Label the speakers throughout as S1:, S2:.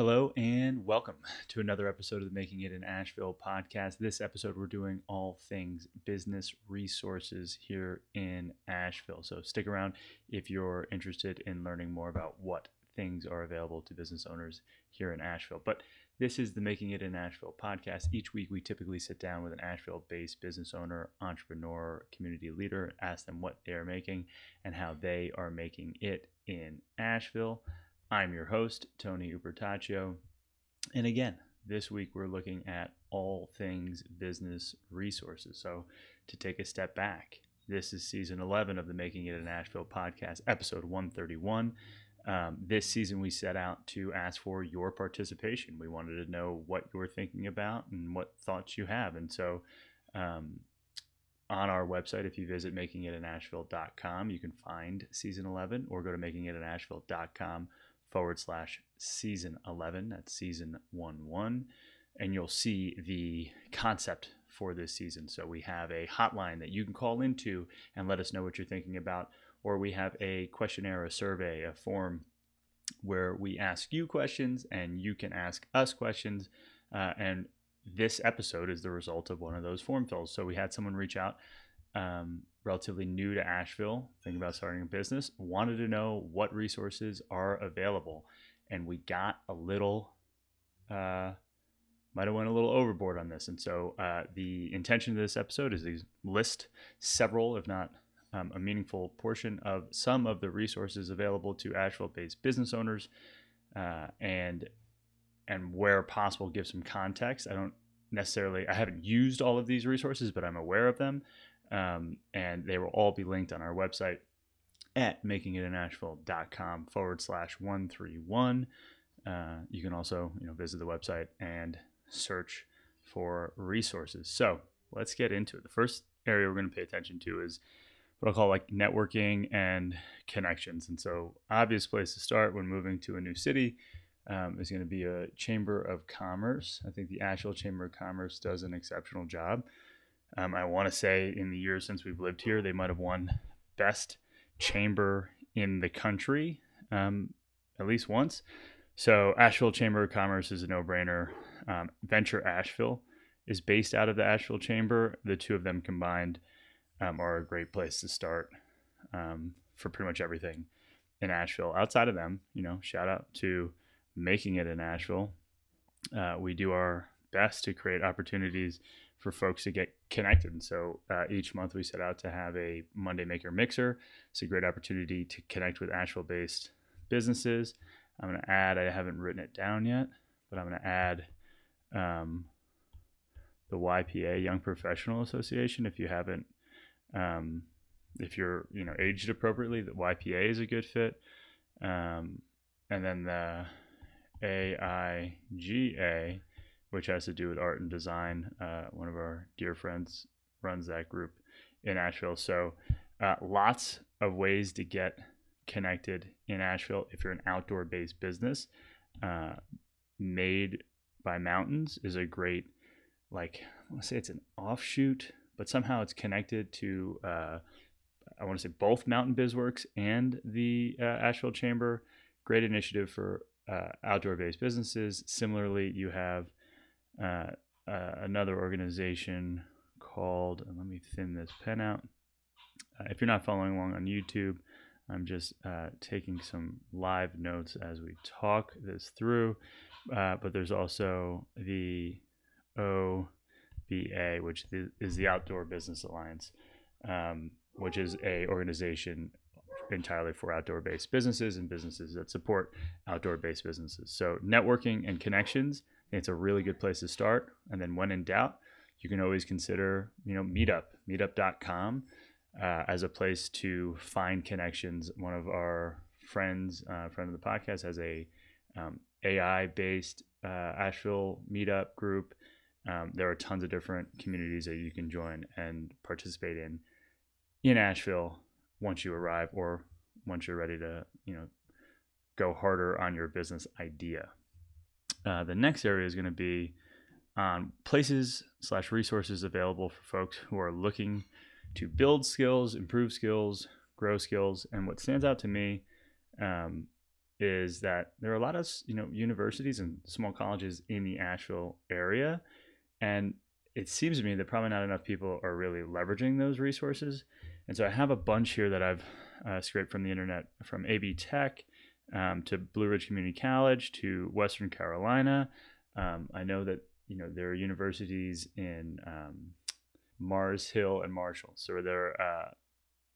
S1: Hello and welcome to another episode of the Making It in Asheville podcast. This episode, we're doing all things business resources here in Asheville. So stick around if you're interested in learning more about what things are available to business owners here in Asheville. But this is the Making It in Asheville podcast. Each week, we typically sit down with an Asheville based business owner, entrepreneur, community leader, ask them what they're making and how they are making it in Asheville. I'm your host, Tony Ubertaccio. And again, this week we're looking at all things business resources. So, to take a step back, this is season 11 of the Making It in Asheville podcast, episode 131. Um, this season, we set out to ask for your participation. We wanted to know what you're thinking about and what thoughts you have. And so, um, on our website, if you visit makingitinasheville.com, you can find season 11 or go to makingitinasheville.com forward slash season 11. That's season 1 1. And you'll see the concept for this season. So we have a hotline that you can call into and let us know what you're thinking about or we have a questionnaire, a survey, a form where we ask you questions and you can ask us questions. Uh, and this episode is the result of one of those form fills. So we had someone reach out, um, relatively new to Asheville, thinking about starting a business, wanted to know what resources are available. And we got a little, uh, might have went a little overboard on this. And so uh, the intention of this episode is to list several, if not um, a meaningful portion of some of the resources available to Asheville-based business owners, uh, and and where possible, give some context. I don't necessarily, I haven't used all of these resources, but I'm aware of them, um, and they will all be linked on our website at makingitinasheville.com forward slash one three one. Uh, you can also you know visit the website and search for resources. So let's get into it. The first area we're going to pay attention to is what I'll call like networking and connections. And so, obvious place to start when moving to a new city um, is going to be a Chamber of Commerce. I think the Asheville Chamber of Commerce does an exceptional job. Um, I want to say in the years since we've lived here, they might have won best chamber in the country um, at least once. So, Asheville Chamber of Commerce is a no brainer. Um, Venture Asheville is based out of the Asheville Chamber. The two of them combined um, are a great place to start um, for pretty much everything in Asheville. Outside of them, you know, shout out to making it in Asheville. Uh, we do our best to create opportunities for folks to get connected. And so uh, each month we set out to have a Monday Maker Mixer. It's a great opportunity to connect with Asheville based businesses. I'm going to add, I haven't written it down yet, but I'm going to add um, the YPA, Young Professional Association. If you haven't um, if you're you know aged appropriately, the YPA is a good fit. Um, and then the AIGA, which has to do with art and design. Uh, one of our dear friends runs that group in Asheville. So uh, lots of ways to get connected in Asheville if you're an outdoor based business. Uh, made by Mountains is a great, like, let's say it's an offshoot but somehow it's connected to uh, I want to say both Mountain BizWorks and the uh, Asheville Chamber. Great initiative for uh, outdoor-based businesses. Similarly, you have uh, uh, another organization called. let me thin this pen out. Uh, if you're not following along on YouTube, I'm just taking some live notes as we talk this through. but there's also the O BA, which is the Outdoor Business Alliance, um, which is a organization entirely for outdoor-based businesses and businesses that support outdoor-based businesses. So networking and connections, it's a really good place to start. And then when in doubt, you can always consider, you know, Meetup, meetup.com uh, as a place to find connections. One of our friends, uh, friend of the podcast, has a um, AI-based uh, Asheville meetup group um, there are tons of different communities that you can join and participate in in Asheville once you arrive or once you're ready to, you know, go harder on your business idea. Uh, the next area is going to be on places slash resources available for folks who are looking to build skills, improve skills, grow skills. And what stands out to me um, is that there are a lot of you know universities and small colleges in the Asheville area, and it seems to me that probably not enough people are really leveraging those resources. And so I have a bunch here that I've uh, scraped from the internet, from AB Tech um, to Blue Ridge Community College to Western Carolina. Um, I know that you know there are universities in um, Mars Hill and Marshall. So there are uh,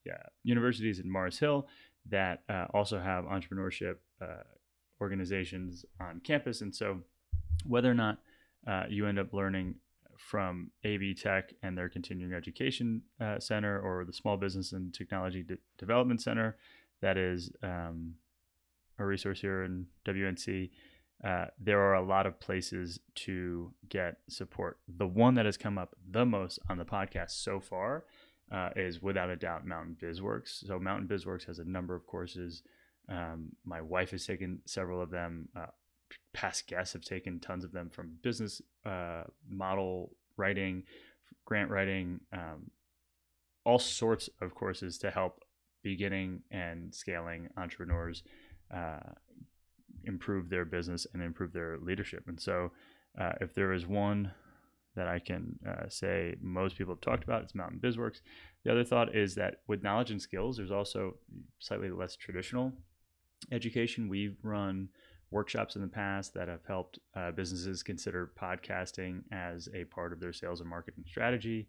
S1: yeah universities in Mars Hill that uh, also have entrepreneurship uh, organizations on campus, and so whether or not uh, you end up learning from AB Tech and their continuing education uh, center or the Small Business and Technology De- Development Center, that is um, a resource here in WNC. Uh, there are a lot of places to get support. The one that has come up the most on the podcast so far uh, is without a doubt Mountain BizWorks. So Mountain BizWorks has a number of courses. Um, my wife has taken several of them. Uh, past guests have taken tons of them from business uh, model writing, grant writing, um, all sorts of courses to help beginning and scaling entrepreneurs uh, improve their business and improve their leadership. And so, uh, if there is one that I can uh, say most people have talked about, it's Mountain BizWorks. The other thought is that with knowledge and skills, there's also slightly less traditional education. We've run workshops in the past that have helped uh, businesses consider podcasting as a part of their sales and marketing strategy.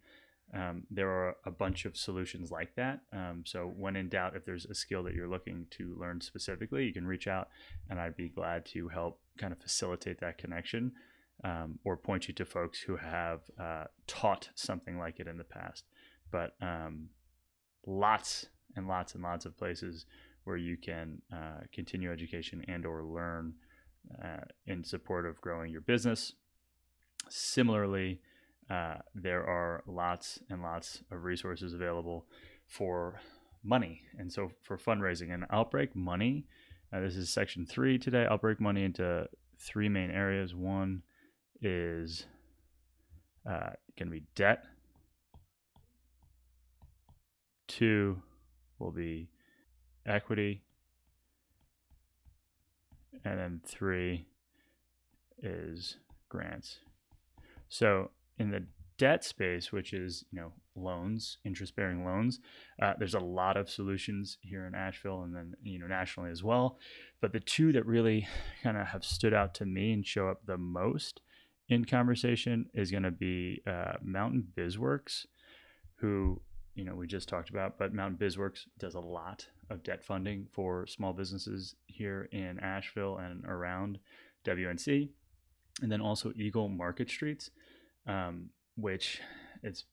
S1: Um, there are a bunch of solutions like that. Um, so, when in doubt, if there's a skill that you're looking to learn specifically, you can reach out and I'd be glad to help kind of facilitate that connection um, or point you to folks who have uh, taught something like it in the past. But um, lots and lots and lots of places where you can uh, continue education and or learn uh, in support of growing your business. Similarly, uh, there are lots and lots of resources available for money. And so for fundraising and i'll break money uh, this is section three today i'll break money into three main areas. One is uh, going to be debt. Two will be equity. And then three is grants. So in the debt space, which is you know loans, interest-bearing loans, uh, there's a lot of solutions here in Asheville and then you know nationally as well. But the two that really kind of have stood out to me and show up the most in conversation is going to be uh, Mountain BizWorks, who you know we just talked about, but Mountain BizWorks does a lot of debt funding for small businesses here in Asheville and around WNC, and then also Eagle Market Streets um, which it's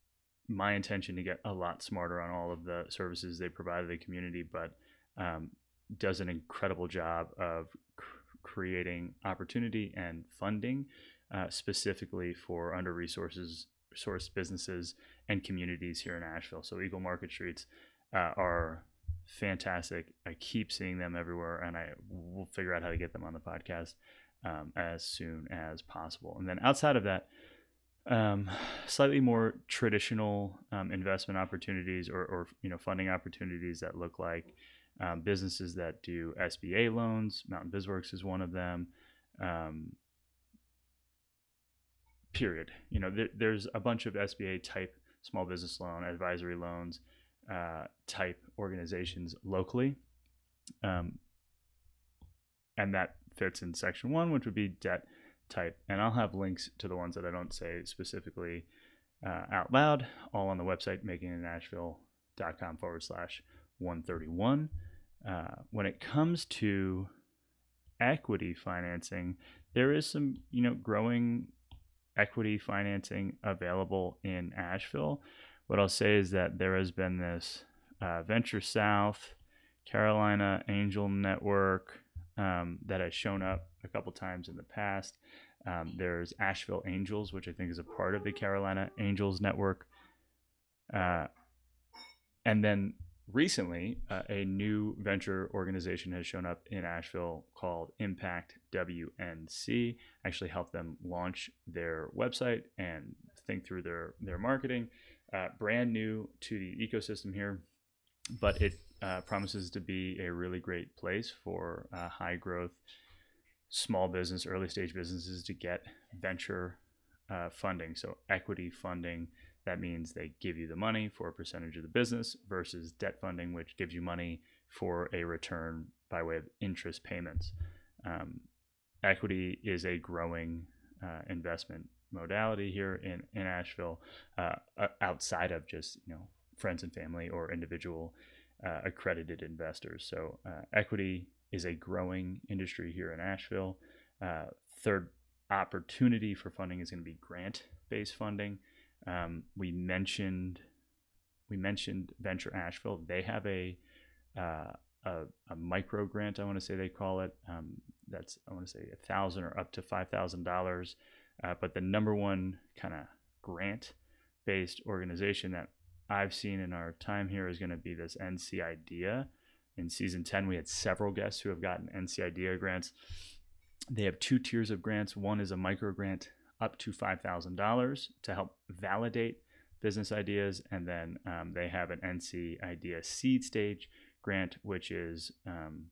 S1: my intention to get a lot smarter on all of the services they provide to the community, but um, does an incredible job of cr- creating opportunity and funding uh, specifically for under resources sourced businesses and communities here in Asheville. So Eagle Market Streets uh, are fantastic. I keep seeing them everywhere, and I will figure out how to get them on the podcast um, as soon as possible. And then outside of that, um, slightly more traditional um, investment opportunities or, or, you know funding opportunities that look like um, businesses that do SBA loans. Mountain BizWorks is one of them. Um, period. You know, there, there's a bunch of SBA type small business loan advisory loans uh, type organizations locally, um, and that fits in section one, which would be debt type. And I'll have links to the ones that I don't say specifically uh, out loud, all on the website, makingitinasheville.com forward slash 131. Uh, when it comes to equity financing, there is some, you know, growing equity financing available in Asheville. What I'll say is that there has been this uh, Venture South, Carolina Angel Network um, that has shown up a couple times in the past. Um, there's Asheville Angels, which I think is a part of the Carolina Angels network. Uh, and then recently, uh, a new venture organization has shown up in Asheville called Impact WNC. Actually, helped them launch their website and think through their their marketing. Uh, brand new to the ecosystem here. but it uh, promises to be a really great place for uh, high growth small business, early stage businesses to get venture uh, funding. So, equity funding, that means they give you the money for a percentage of the business versus debt funding, which gives you money for a return by way of interest payments. Um, equity is a growing uh, investment modality here in, in Asheville uh, outside of just, you know, friends and family or individual uh, accredited investors. So, uh, equity is a growing industry here in Asheville. Uh, third opportunity for funding is going to be grant-based funding. Um, we mentioned we mentioned Venture Asheville. They have a uh, a, a, micro grant. I want to say they call it. Um, that's I want to say a thousand or up to five thousand uh, dollars. But the number one kind of grant-based organization that I've seen in our time here is going to be this NC IDEA in season 10 we had several guests who have gotten NC IDEA grants. They have two tiers of grants. One is a micro grant up to $5000 to help validate business ideas. And then um, they have an NC IDEA seed stage grant which is um,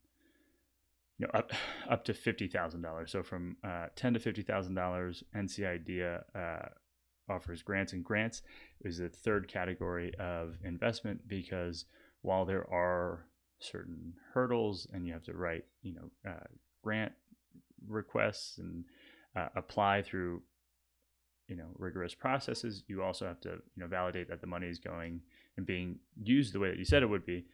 S1: you know up up to fifty thousand dollars. So from uh, ten to fifty thousand dollars, NC IDEA uh, offers grants, and grants is the third category of investment because while there are certain hurdles and you have to write, you know, uh, grant requests and uh, apply through, you know, rigorous processes. You also have to, you know, validate that the money is going and being used the way that you said it would be.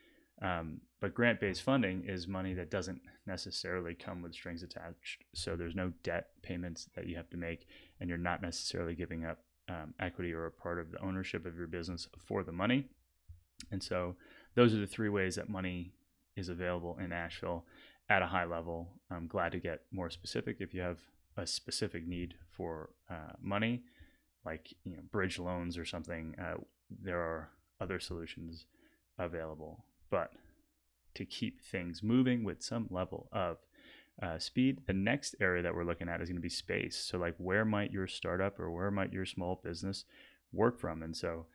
S1: Um, but grant-based funding is money that doesn't necessarily come with strings attached. So there's no debt payments that you have to make, and you're not necessarily giving up um, equity or a part of the ownership of your business for the money. And so those are the three ways that money is available in Asheville at a high level. I'm glad to get more specific if you have a specific need for uh, money, like you know bridge loans or something. Uh, there are other solutions available, but to keep things moving with some level of uh, speed. The next area that we're looking at is going to be space. So, like, where might your startup or where might your small business work from? And so,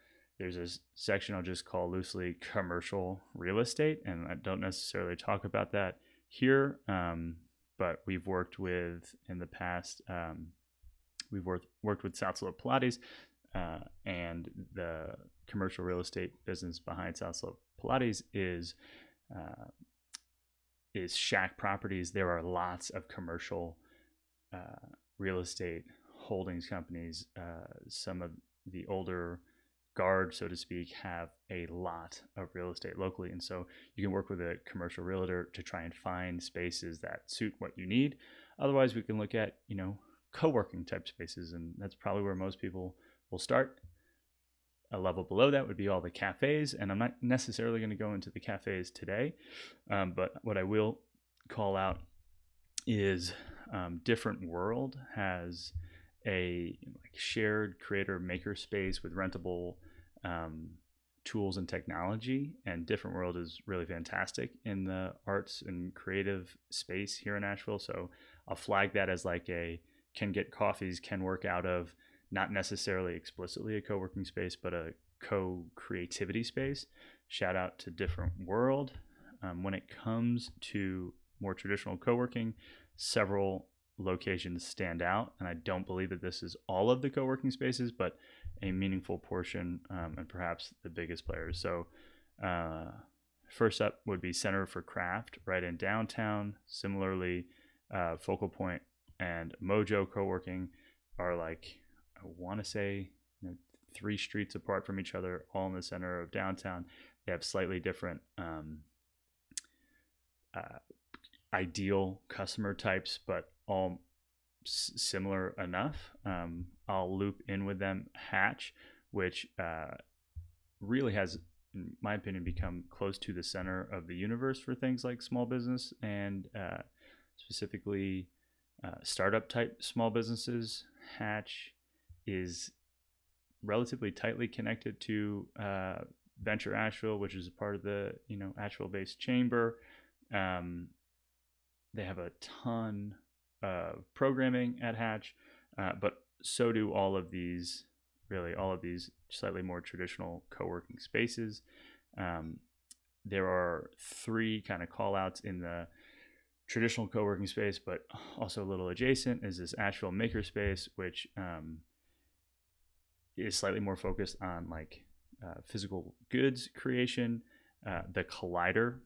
S1: there's a section I'll just call loosely commercial real estate, and I don't necessarily talk about that here, um, but we've worked with in the past. Um, we've worked worked with South Slope Pilates, uh, and the commercial real estate business behind South Slope Pilates is uh, is Shack Properties. There are lots of commercial uh, real estate holdings companies. Uh, some of the older guard, so to speak, have a lot of real estate locally. And so you can work with a commercial realtor to try and find spaces that suit what you need. Otherwise, we can look at, you know, co working type spaces. And that's probably where most people will start. A level below that would be all the cafes. And I'm not necessarily going to go into the cafes today, um, but what I will call out is um, Different World has a like shared creator maker space with rentable um, tools and technology. And Different World is really fantastic in the arts and creative space here in Asheville. So I'll flag that as like a can get coffees, can work out of not necessarily explicitly a co working space, but a co creativity space. Shout out to Different World. Um, when it comes to more traditional co working, several locations stand out. And I don't believe that this is all of the co working spaces, but a meaningful portion um, and perhaps the biggest players. So, uh, first up would be Center for Craft right in downtown. Similarly, uh, Focal Point and Mojo co working are like, I want to say, you know, three streets apart from each other, all in the center of downtown. They have slightly different um, uh, ideal customer types, but all s- similar enough. Um, I'll loop in with them Hatch, which uh, really has, in my opinion, become close to the center of the universe for things like small business and uh, specifically uh, startup type small businesses. Hatch is relatively tightly connected to uh, Venture Asheville, which is a part of the you know Asheville based chamber. Um, they have a ton of programming at Hatch, uh, but so do all of these, really, all of these slightly more traditional co working spaces. Um, there are three kind of call outs in the traditional co-working space, but also a little adjacent is this Asheville Makerspace, which um, is slightly more focused on like uh, physical goods creation. Uh, the Collider,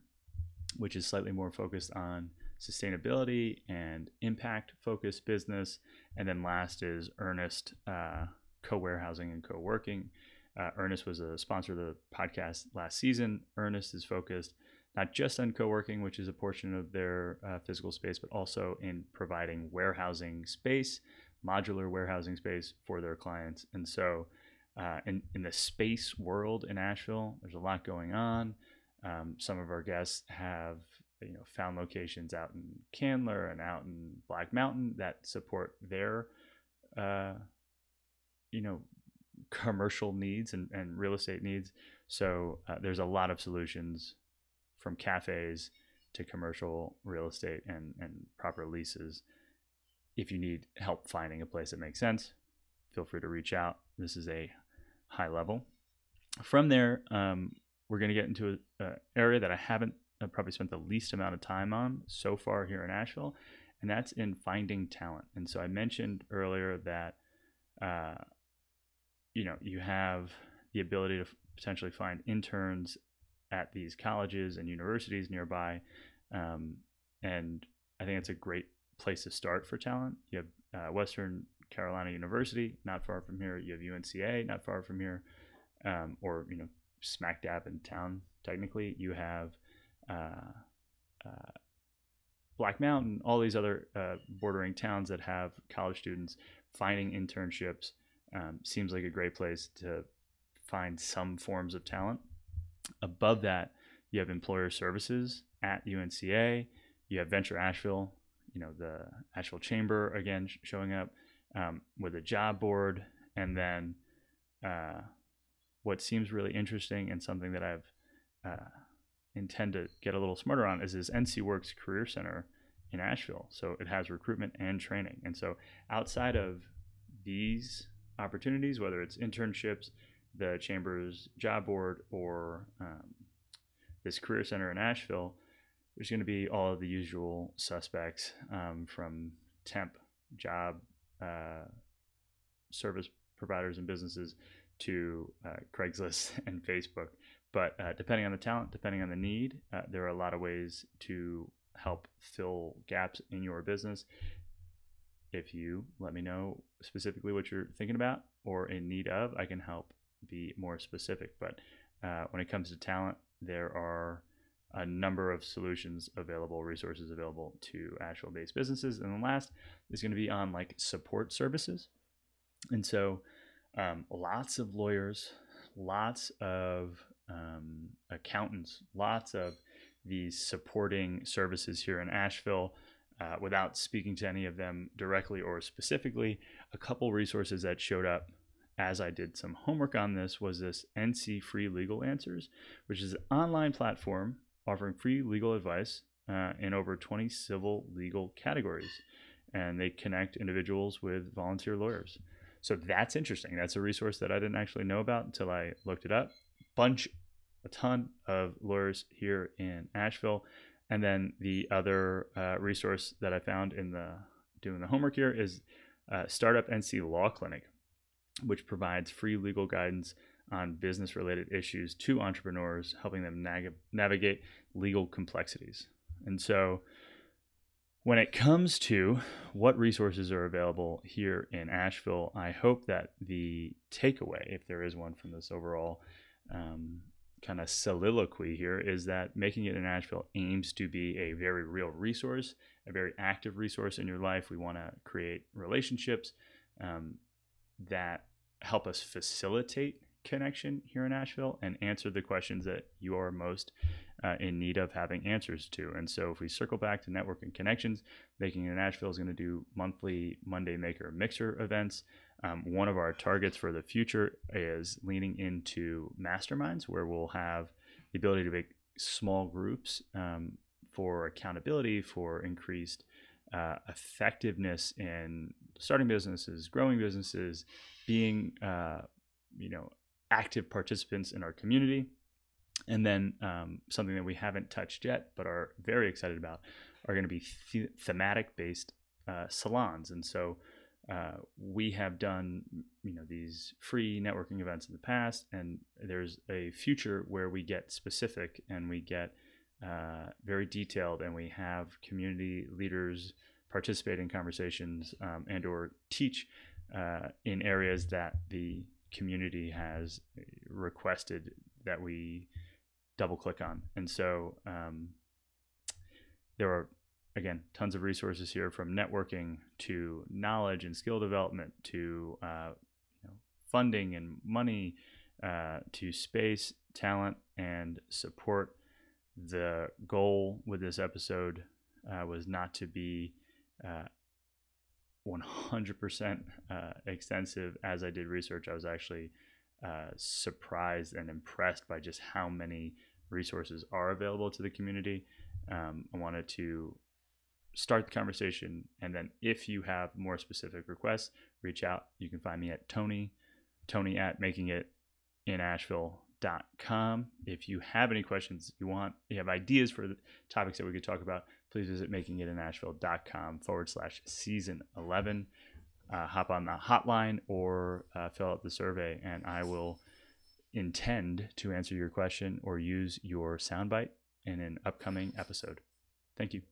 S1: which is slightly more focused on sustainability and impact focused business. And then last is Earnest uh, co warehousing and co working. Uh, Earnest was a sponsor of the podcast last season. Earnest is focused not just on co working, which is a portion of their uh, physical space, but also in providing warehousing space, modular warehousing space for their clients. And so, uh, in, in the space world in Asheville, there's a lot going on. Um, some of our guests have you know found locations out in Candler and out in Black Mountain that support their uh, you know commercial needs and, and real estate needs. So uh, there's a lot of solutions from cafes to commercial real estate and, and proper leases. If you need help finding a place that makes sense, feel free to reach out. This is a high level. From there, um, we're going to get into an area that I haven't uh, probably spent the least amount of time on so far here in Asheville, and that's in finding talent. And so I mentioned earlier that, uh, you know, you have the ability to potentially find interns at these colleges and universities nearby, um, and I think it's a great place to start for talent. You have uh, Western Carolina University, not far from here. You have UNCA, not far from here, um, or you know, smack dab in town. Technically, you have Black Mountain, all these other uh, bordering towns that have college students finding internships. Um, seems like a great place to find some forms of talent. Above that, you have employer services at UNCA. You have Venture Asheville, you know, the Asheville Chamber again sh- showing up um, with a job board. And then uh, what seems really interesting and something that I've uh, intend to get a little smarter on is this NC Works Career Center in Asheville. So it has recruitment and training. And so outside of these opportunities, whether it's internships, the chamber's job board, or um, this career center in Asheville, there's going to be all of the usual suspects um, from temp job uh, service providers and businesses to uh, Craigslist and Facebook. But uh, depending on the talent, depending on the need, uh, there are a lot of ways to help fill gaps in your business. If you let me know specifically what you're thinking about or in need of, I can help be more specific. But uh, when it comes to talent, there are a number of solutions available, resources available to Asheville based businesses. And the last is going to be on like support services. And so um, lots of lawyers, lots of um, accountants, lots of these supporting services here in Asheville. Uh, without speaking to any of them directly or specifically, a couple resources that showed up as I did some homework on this was this NC Free Legal Answers, which is an online platform offering free legal advice uh, in over 20 civil legal categories. And they connect individuals with volunteer lawyers. So that's interesting. That's a resource that I didn't actually know about until I looked it up bunch, a ton of lawyers here in Asheville. And then the other uh, resource that I found in the doing the homework here is uh, Startup NC Law Clinic, which provides free legal guidance on business related issues to entrepreneurs, helping them nag- navigate legal complexities. And so, when it comes to what resources are available here in Asheville, I hope that the takeaway, if there is one from this overall um, kind of soliloquy here is that making it in Asheville aims to be a very real resource, a very active resource in your life. We want to create relationships um, that help us facilitate connection here in Asheville and answer the questions that you are most uh, in need of having answers to. And so, if we circle back to networking connections, Making It in Asheville is going to do monthly Monday Maker Mixer events. Um, one of our targets for the future is leaning into masterminds, where we'll have the ability to make small groups um, for accountability, for increased uh, effectiveness in starting businesses, growing businesses, being uh, you know active participants in our community. And then um, something that we haven't touched yet, but are very excited about, are going to be th- thematic based uh, salons. And so uh, we have done you know these free networking events in the past, and there's a future where we get specific and we get uh, very detailed, and we have community leaders participate in conversations um, and or teach uh, in areas that the community has requested that we double click on. And so um, there are again, tons of resources here from networking to knowledge and skill development to uh, you know, funding and money uh, to space, talent, and support. The goal with this episode uh, was not to be 100% uh, uh, extensive. As I did research, I was actually uh, surprised and impressed by just how many resources are available to the community. Um, I wanted to start the conversation. And then if you have more specific requests, reach out. You can find me at Tony, Tony at making it in Asheville.com. If you have any questions you want, you have ideas for the topics that we could talk about, please visit making it in Asheville.com forward slash season 11. Uh, hop on the hotline or uh, fill out the survey, and I will intend to answer your question or use your soundbite in an upcoming episode. Thank you.